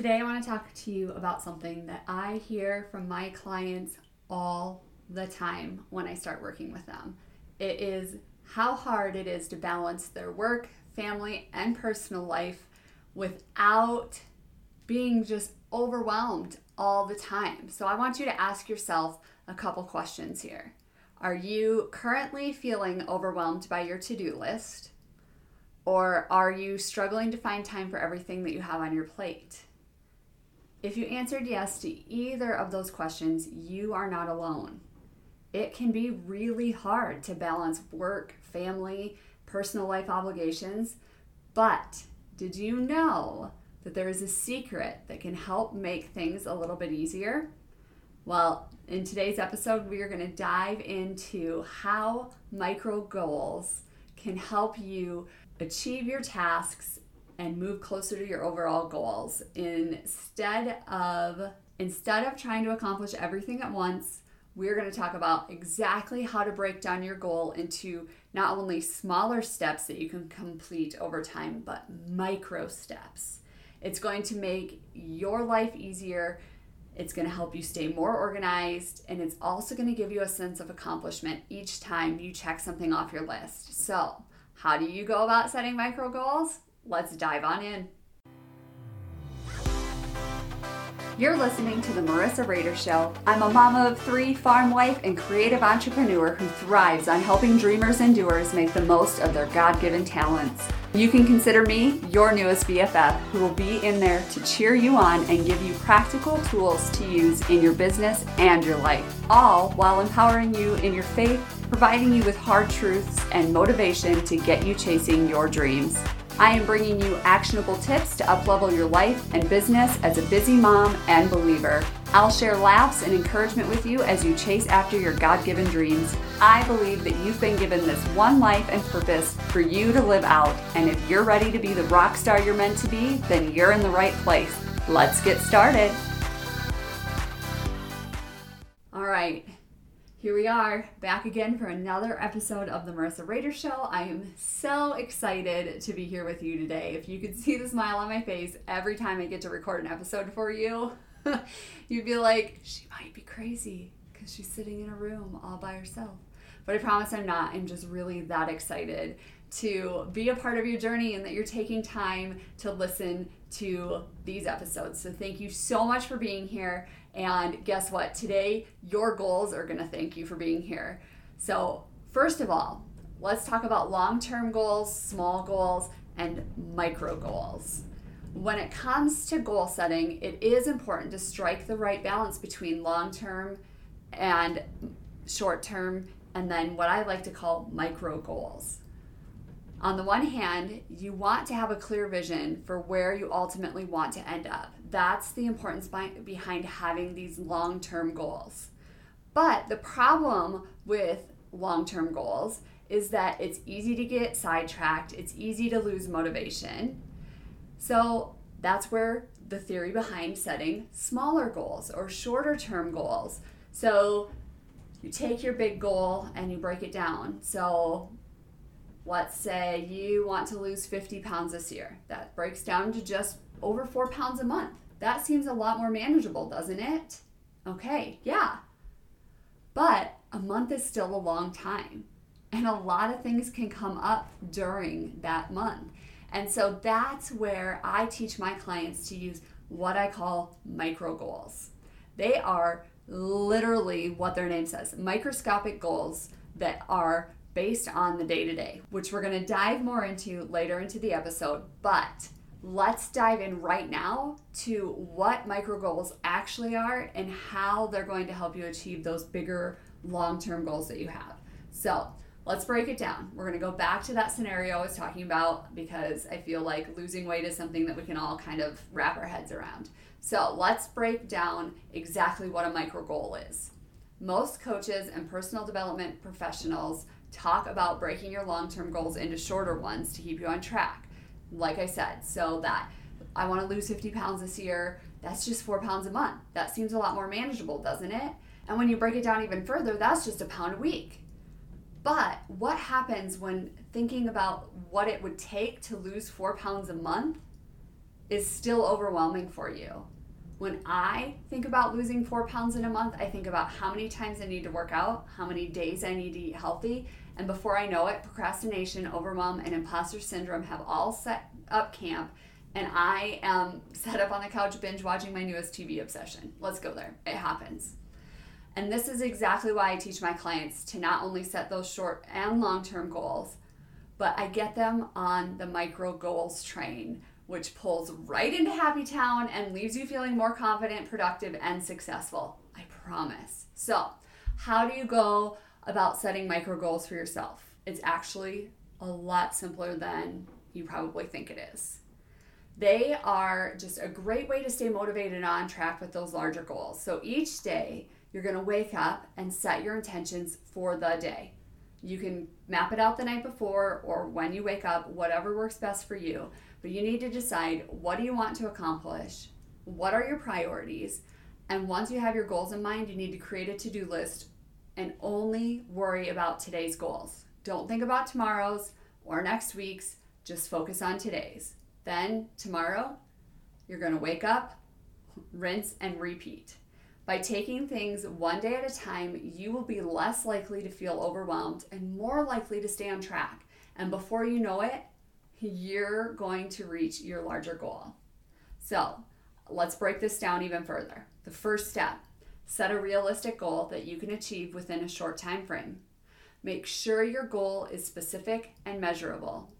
Today, I want to talk to you about something that I hear from my clients all the time when I start working with them. It is how hard it is to balance their work, family, and personal life without being just overwhelmed all the time. So, I want you to ask yourself a couple questions here. Are you currently feeling overwhelmed by your to do list? Or are you struggling to find time for everything that you have on your plate? If you answered yes to either of those questions, you are not alone. It can be really hard to balance work, family, personal life obligations, but did you know that there is a secret that can help make things a little bit easier? Well, in today's episode, we are going to dive into how micro goals can help you achieve your tasks and move closer to your overall goals. Instead of instead of trying to accomplish everything at once we're going to talk about exactly how to break down your goal into not only smaller steps that you can complete over time but micro steps. It's going to make your life easier. It's going to help you stay more organized and it's also going to give you a sense of accomplishment each time you check something off your list. So how do you go about setting micro goals let's dive on in. You're listening to the Marissa Rader Show. I'm a mama of three, farm wife, and creative entrepreneur who thrives on helping dreamers and doers make the most of their God given talents. You can consider me your newest BFF who will be in there to cheer you on and give you practical tools to use in your business and your life, all while empowering you in your faith, providing you with hard truths and motivation to get you chasing your dreams. I am bringing you actionable tips to uplevel your life and business as a busy mom and believer. I'll share laughs and encouragement with you as you chase after your God given dreams. I believe that you've been given this one life and purpose for you to live out, and if you're ready to be the rock star you're meant to be, then you're in the right place. Let's get started. All right. Here we are, back again for another episode of the Marissa Raider Show. I am so excited to be here with you today. If you could see the smile on my face every time I get to record an episode for you, you'd be like, she might be crazy because she's sitting in a room all by herself. But I promise I'm not. I'm just really that excited to be a part of your journey and that you're taking time to listen to these episodes. So thank you so much for being here. And guess what? Today, your goals are going to thank you for being here. So, first of all, let's talk about long term goals, small goals, and micro goals. When it comes to goal setting, it is important to strike the right balance between long term and short term, and then what I like to call micro goals. On the one hand, you want to have a clear vision for where you ultimately want to end up. That's the importance by, behind having these long term goals. But the problem with long term goals is that it's easy to get sidetracked, it's easy to lose motivation. So that's where the theory behind setting smaller goals or shorter term goals. So you take your big goal and you break it down. So let's say you want to lose 50 pounds this year. That breaks down to just over four pounds a month. That seems a lot more manageable, doesn't it? Okay, yeah. But a month is still a long time. And a lot of things can come up during that month. And so that's where I teach my clients to use what I call micro goals. They are literally what their name says microscopic goals that are based on the day to day, which we're going to dive more into later into the episode. But let's dive in right now to what micro goals actually are and how they're going to help you achieve those bigger long term goals that you have. So, let's break it down. We're going to go back to that scenario I was talking about because I feel like losing weight is something that we can all kind of wrap our heads around. So, let's break down exactly what a micro goal is. Most coaches and personal development professionals talk about breaking your long term goals into shorter ones to keep you on track. Like I said, so that I want to lose 50 pounds this year, that's just four pounds a month. That seems a lot more manageable, doesn't it? And when you break it down even further, that's just a pound a week. But what happens when thinking about what it would take to lose four pounds a month? is still overwhelming for you. When I think about losing four pounds in a month, I think about how many times I need to work out, how many days I need to eat healthy, and before I know it, procrastination, overwhelm, and imposter syndrome have all set up camp, and I am set up on the couch binge watching my newest TV obsession. Let's go there. It happens. And this is exactly why I teach my clients to not only set those short and long term goals, but I get them on the micro goals train, which pulls right into Happy Town and leaves you feeling more confident, productive, and successful. I promise. So, how do you go about setting micro goals for yourself? It's actually a lot simpler than you probably think it is. They are just a great way to stay motivated and on track with those larger goals. So each day, you're going to wake up and set your intentions for the day. You can map it out the night before or when you wake up, whatever works best for you. But you need to decide what do you want to accomplish? What are your priorities? And once you have your goals in mind, you need to create a to do list and only worry about today's goals. Don't think about tomorrow's or next week's, just focus on today's. Then tomorrow, you're going to wake up, rinse, and repeat. By taking things one day at a time, you will be less likely to feel overwhelmed and more likely to stay on track. And before you know it, you're going to reach your larger goal. So, let's break this down even further. The first step set a realistic goal that you can achieve within a short time frame. Make sure your goal is specific and measurable.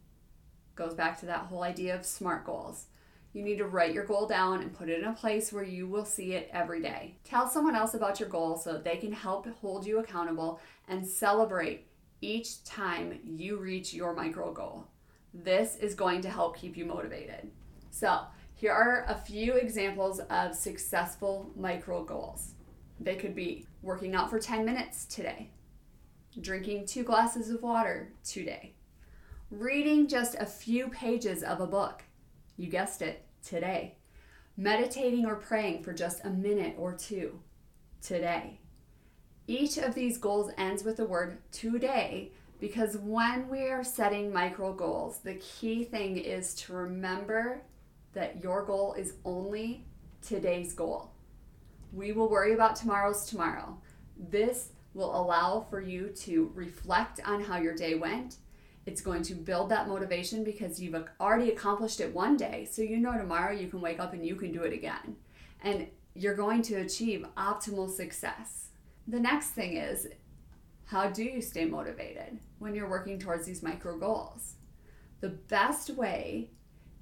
Goes back to that whole idea of SMART goals. You need to write your goal down and put it in a place where you will see it every day. Tell someone else about your goal so they can help hold you accountable and celebrate each time you reach your micro goal. This is going to help keep you motivated. So, here are a few examples of successful micro goals. They could be working out for 10 minutes today, drinking two glasses of water today, reading just a few pages of a book you guessed it, today. Meditating or praying for just a minute or two today. Each of these goals ends with the word today because when we are setting micro goals, the key thing is to remember that your goal is only today's goal. We will worry about tomorrow's tomorrow. This will allow for you to reflect on how your day went it's going to build that motivation because you've already accomplished it one day. So you know tomorrow you can wake up and you can do it again. And you're going to achieve optimal success. The next thing is how do you stay motivated when you're working towards these micro goals? The best way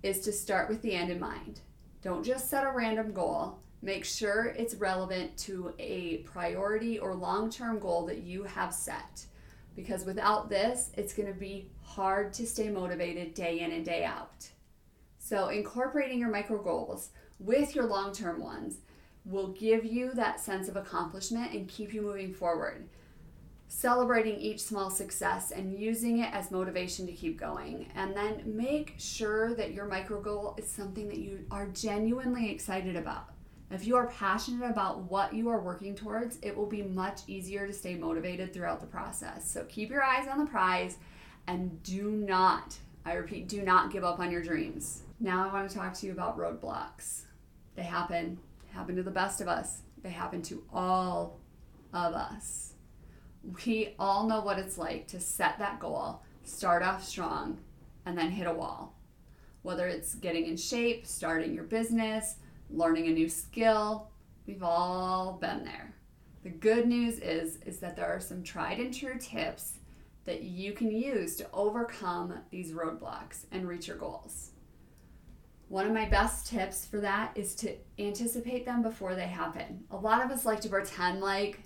is to start with the end in mind. Don't just set a random goal. Make sure it's relevant to a priority or long term goal that you have set because without this, it's going to be hard to stay motivated day in and day out. So, incorporating your micro goals with your long term ones will give you that sense of accomplishment and keep you moving forward. Celebrating each small success and using it as motivation to keep going. And then make sure that your micro goal is something that you are genuinely excited about. If you are passionate about what you are working towards, it will be much easier to stay motivated throughout the process. So keep your eyes on the prize and do not, I repeat, do not give up on your dreams. Now I want to talk to you about roadblocks. They happen, they happen to the best of us. They happen to all of us. We all know what it's like to set that goal, start off strong, and then hit a wall. Whether it's getting in shape, starting your business, learning a new skill. We've all been there. The good news is is that there are some tried and true tips that you can use to overcome these roadblocks and reach your goals. One of my best tips for that is to anticipate them before they happen. A lot of us like to pretend like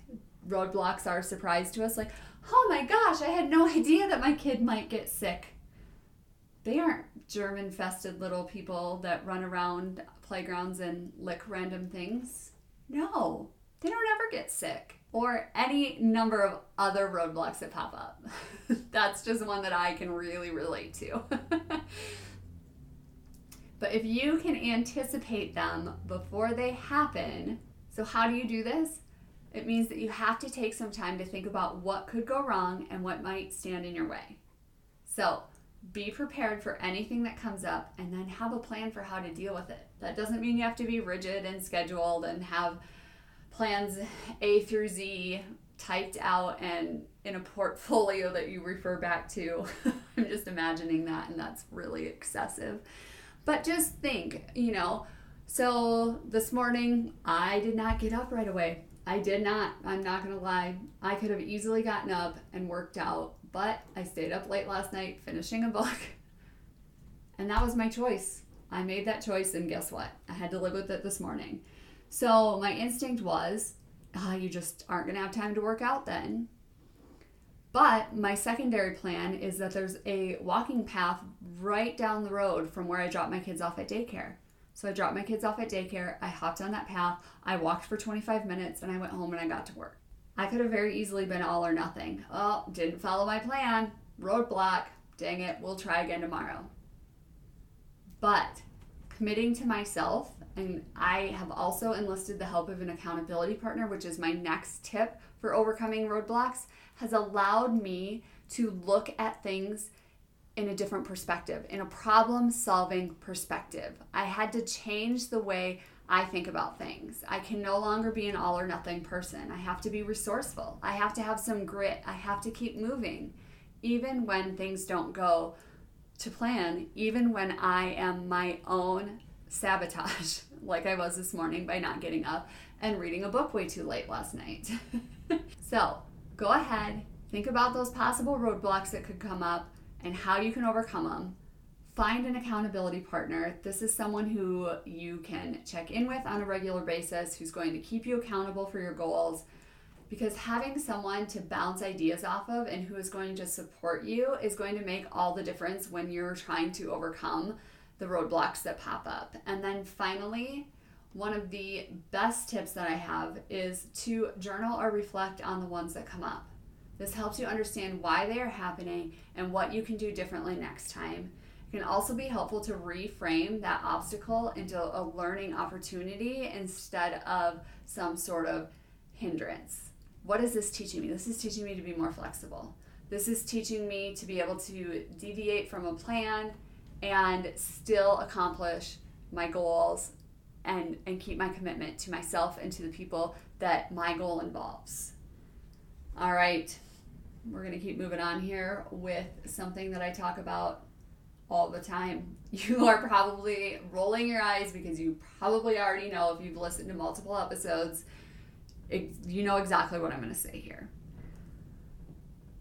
roadblocks are a surprise to us, like, oh my gosh, I had no idea that my kid might get sick. They aren't germ infested little people that run around playgrounds and lick random things. No, they don't ever get sick. Or any number of other roadblocks that pop up. That's just one that I can really relate to. but if you can anticipate them before they happen, so how do you do this? It means that you have to take some time to think about what could go wrong and what might stand in your way. So, be prepared for anything that comes up and then have a plan for how to deal with it. That doesn't mean you have to be rigid and scheduled and have plans A through Z typed out and in a portfolio that you refer back to. I'm just imagining that, and that's really excessive. But just think, you know, so this morning I did not get up right away. I did not. I'm not to lie. I could have easily gotten up and worked out, but I stayed up late last night finishing a book. And that was my choice. I made that choice, and guess what? I had to live with it this morning. So my instinct was, oh, you just aren't going to have time to work out then. But my secondary plan is that there's a walking path right down the road from where I drop my kids off at daycare. So I dropped my kids off at daycare, I hopped on that path, I walked for 25 minutes, and I went home and I got to work. I could have very easily been all or nothing. Oh, didn't follow my plan, roadblock, dang it, we'll try again tomorrow. But committing to myself, and I have also enlisted the help of an accountability partner, which is my next tip for overcoming roadblocks, has allowed me to look at things in a different perspective, in a problem solving perspective. I had to change the way I think about things. I can no longer be an all or nothing person. I have to be resourceful. I have to have some grit. I have to keep moving, even when things don't go to plan, even when I am my own sabotage, like I was this morning by not getting up and reading a book way too late last night. so go ahead, think about those possible roadblocks that could come up and how you can overcome them. Find an accountability partner. This is someone who you can check in with on a regular basis, who's going to keep you accountable for your goals. Because having someone to bounce ideas off of and who is going to support you is going to make all the difference when you're trying to overcome the roadblocks that pop up. And then finally, one of the best tips that I have is to journal or reflect on the ones that come up. This helps you understand why they are happening and what you can do differently next time. It can also be helpful to reframe that obstacle into a learning opportunity instead of some sort of hindrance. What is this teaching me? This is teaching me to be more flexible. This is teaching me to be able to deviate from a plan and still accomplish my goals and, and keep my commitment to myself and to the people that my goal involves. All right, we're going to keep moving on here with something that I talk about all the time. You are probably rolling your eyes because you probably already know if you've listened to multiple episodes, you know exactly what I'm going to say here.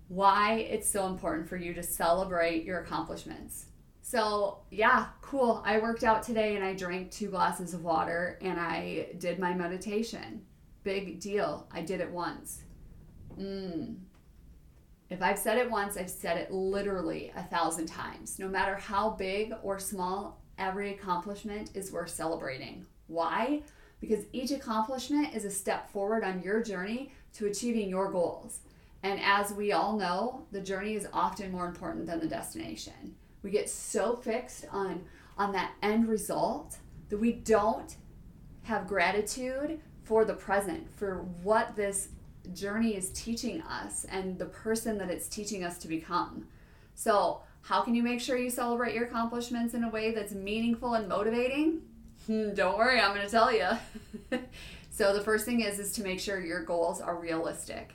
Why it's so important for you to celebrate your accomplishments. So, yeah, cool. I worked out today and I drank two glasses of water and I did my meditation. Big deal. I did it once. Mm, if I've said it once, I've said it literally a thousand times. No matter how big or small, every accomplishment is worth celebrating. Why? Because each accomplishment is a step forward on your journey to achieving your goals. And as we all know, the journey is often more important than the destination. We get so fixed on on that end result that we don't have gratitude for the present, for what this journey is teaching us and the person that it's teaching us to become. So, how can you make sure you celebrate your accomplishments in a way that's meaningful and motivating? Hmm, don't worry, I'm going to tell you. so, the first thing is is to make sure your goals are realistic.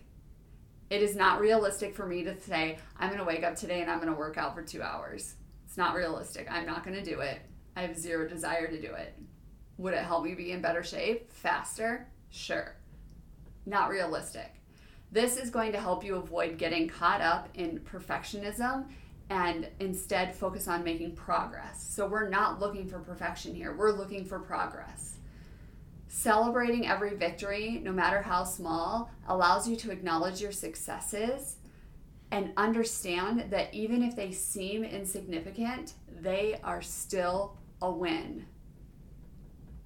It is not realistic for me to say, I'm going to wake up today and I'm going to work out for 2 hours. It's not realistic. I'm not going to do it. I have zero desire to do it. Would it help me be in better shape faster? Sure not realistic. This is going to help you avoid getting caught up in perfectionism and instead focus on making progress. So, we're not looking for perfection here, we're looking for progress. Celebrating every victory, no matter how small, allows you to acknowledge your successes and understand that even if they seem insignificant, they are still a win.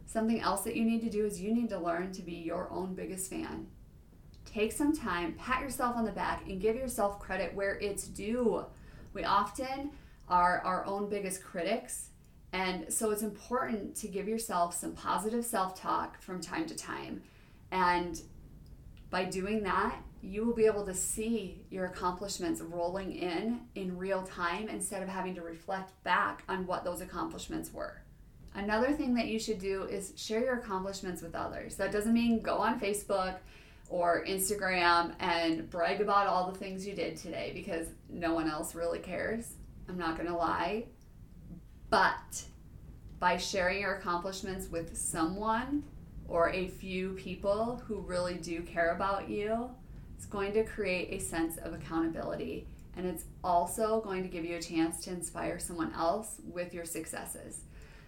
Something else that you need to do is you need to learn to be your own biggest fan. Take some time, pat yourself on the back, and give yourself credit where it's due. We often are our own biggest critics, and so it's important to give yourself some positive self talk from time to time. And By doing that, you will be able to see your accomplishments rolling in in real time instead of having to reflect back on what those accomplishments were. Another thing that you should do is share your accomplishments with others. That doesn't mean go on Facebook or Instagram and brag about all the things you did today because no one else really cares. I'm not going to lie. But by sharing your accomplishments with someone or a few people who really do care about you, it's going to create a sense of accountability. And it's also going to give you a chance to inspire someone else with your successes.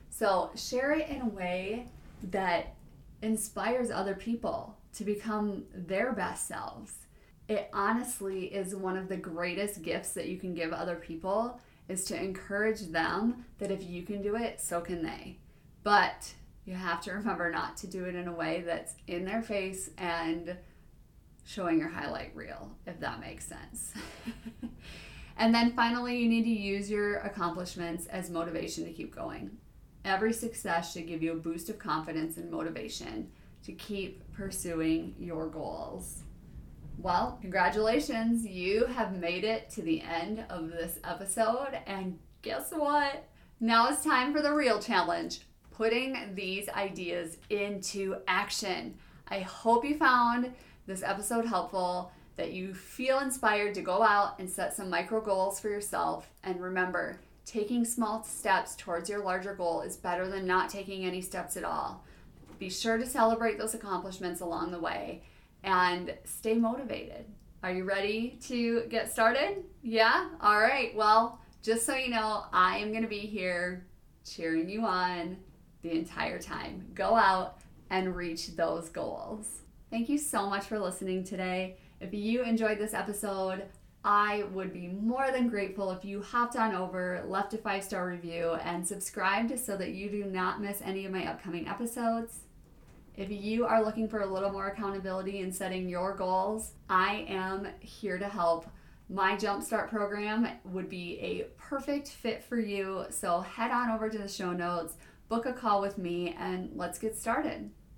So share it in a way that inspires other people to become their best selves. It honestly is one of the greatest gifts that you can give other people is to encourage them that if you can do it, so can they. But you have to remember not to do it in a way that's in their face and showing your highlight reel, if that makes sense. and then finally, you need to use your accomplishments as motivation to keep going. Every success should give you a boost of confidence and motivation to keep pursuing your goals. Well, congratulations. You have made it to the end of this episode. And guess what? Now it's time for the real challenge putting these ideas into action. I hope you found this episode helpful, that you feel inspired to go out and set some micro goals for yourself. And remember, taking small steps towards your larger goal is better than not taking any steps at all. Be sure to celebrate those accomplishments along the way and stay motivated. Are you ready to get started? Yeah? All right. Well, just so you know, I am going to be here cheering you on the entire time. Go out and reach those goals. Thank you so much for listening today. If you enjoyed this episode, I would be more than grateful if you hopped on over, left a five star review, and subscribed so that you do not miss any of my upcoming episodes. If you are looking for a little more accountability in setting your goals, I am here to help. My Jumpstart program would be a perfect fit for you. So head on over to the show notes, book a call with me, and let's get started.